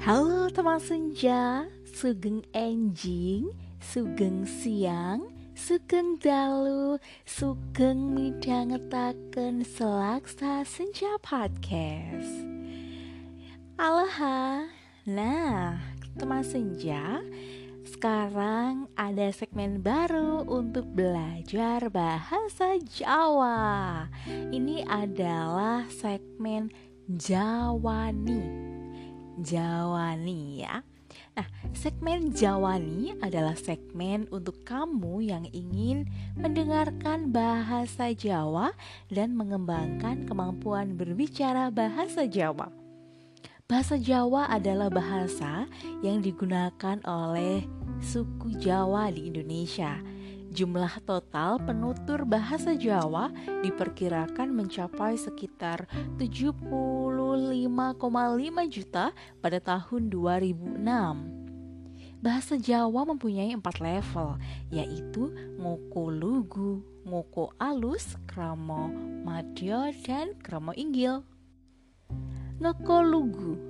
Halo teman senja, sugeng enjing, sugeng siang, sugeng dalu, sugeng midhangetaken selaksa senja podcast. Aloha. Nah, teman senja, sekarang ada segmen baru untuk belajar bahasa Jawa. Ini adalah segmen Jawani. Jawani ya. Nah, segmen Jawani adalah segmen untuk kamu yang ingin mendengarkan bahasa Jawa dan mengembangkan kemampuan berbicara bahasa Jawa. Bahasa Jawa adalah bahasa yang digunakan oleh suku Jawa di Indonesia Jumlah total penutur bahasa Jawa diperkirakan mencapai sekitar 75,5 juta pada tahun 2006. Bahasa Jawa mempunyai empat level, yaitu ngoko lugu, ngoko alus, kramo madya, dan kramo inggil. Ngoko lugu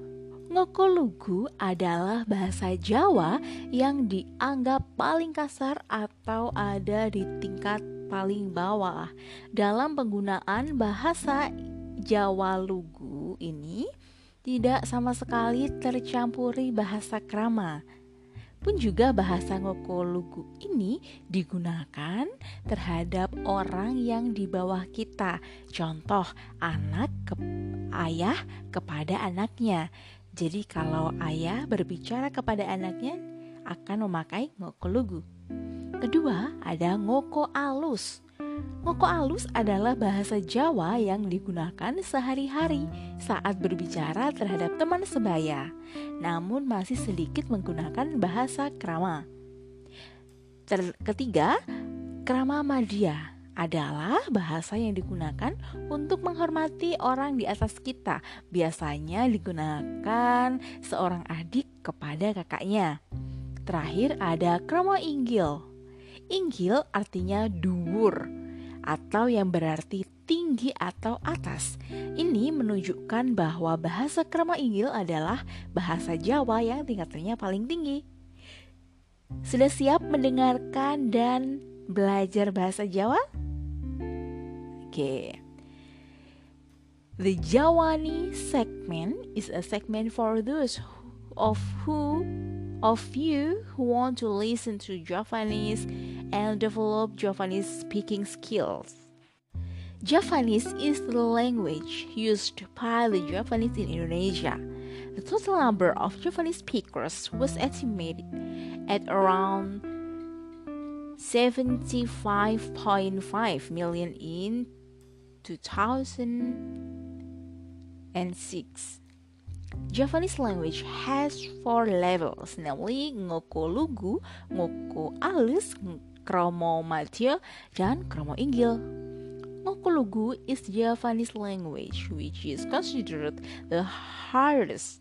Ngokolugu adalah bahasa Jawa yang dianggap paling kasar atau ada di tingkat paling bawah. Dalam penggunaan bahasa Jawa Lugu ini tidak sama sekali tercampuri bahasa krama. Pun juga bahasa Ngokolugu ini digunakan terhadap orang yang di bawah kita. Contoh, anak ke ayah kepada anaknya jadi kalau ayah berbicara kepada anaknya akan memakai ngoko lugu. Kedua, ada ngoko alus. Ngoko alus adalah bahasa Jawa yang digunakan sehari-hari saat berbicara terhadap teman sebaya, namun masih sedikit menggunakan bahasa krama. Ter ketiga, krama madya adalah bahasa yang digunakan untuk menghormati orang di atas kita. Biasanya digunakan seorang adik kepada kakaknya. Terakhir ada krama inggil. Inggil artinya duwur atau yang berarti tinggi atau atas. Ini menunjukkan bahwa bahasa krama inggil adalah bahasa Jawa yang tingkatannya paling tinggi. Sudah siap mendengarkan dan belajar bahasa Jawa? Okay. The Jawani segment is a segment for those of who of you who want to listen to Javanese and develop Javanese speaking skills. Javanese is the language used by the Japanese in Indonesia. The total number of Japanese speakers was estimated at around 75.5 million in 2006. Javanese language has four levels, namely Ngoko Lugu, Ngoko Alus, Kromo Madya, dan Kromo Inggil. Ngoko Lugu is Javanese language which is considered the hardest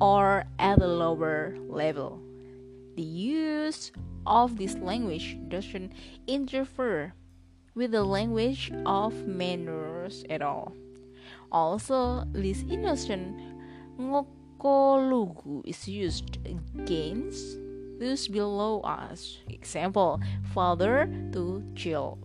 or at the lower level. The use of this language doesn't interfere with the language of manners at all. Also, this innocent ngokolugu is used against those below us. Example, father to child.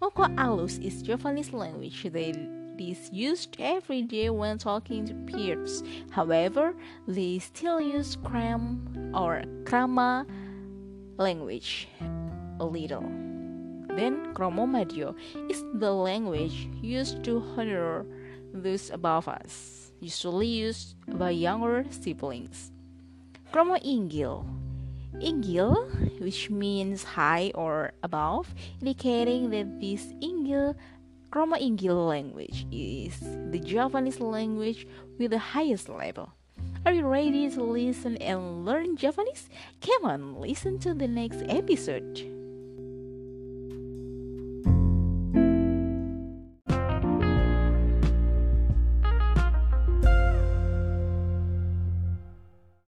Ngoko alus is Japanese language that is used every day when talking to peers. However, they still use cram or krama language a little. Then Kromomadyo is the language used to honor those above us, usually used by younger siblings. Kromo Inggil Inggil, which means high or above, indicating that this Inggil Kromo Inggil language is the Japanese language with the highest level. Are you ready to listen and learn Japanese? Come on, listen to the next episode.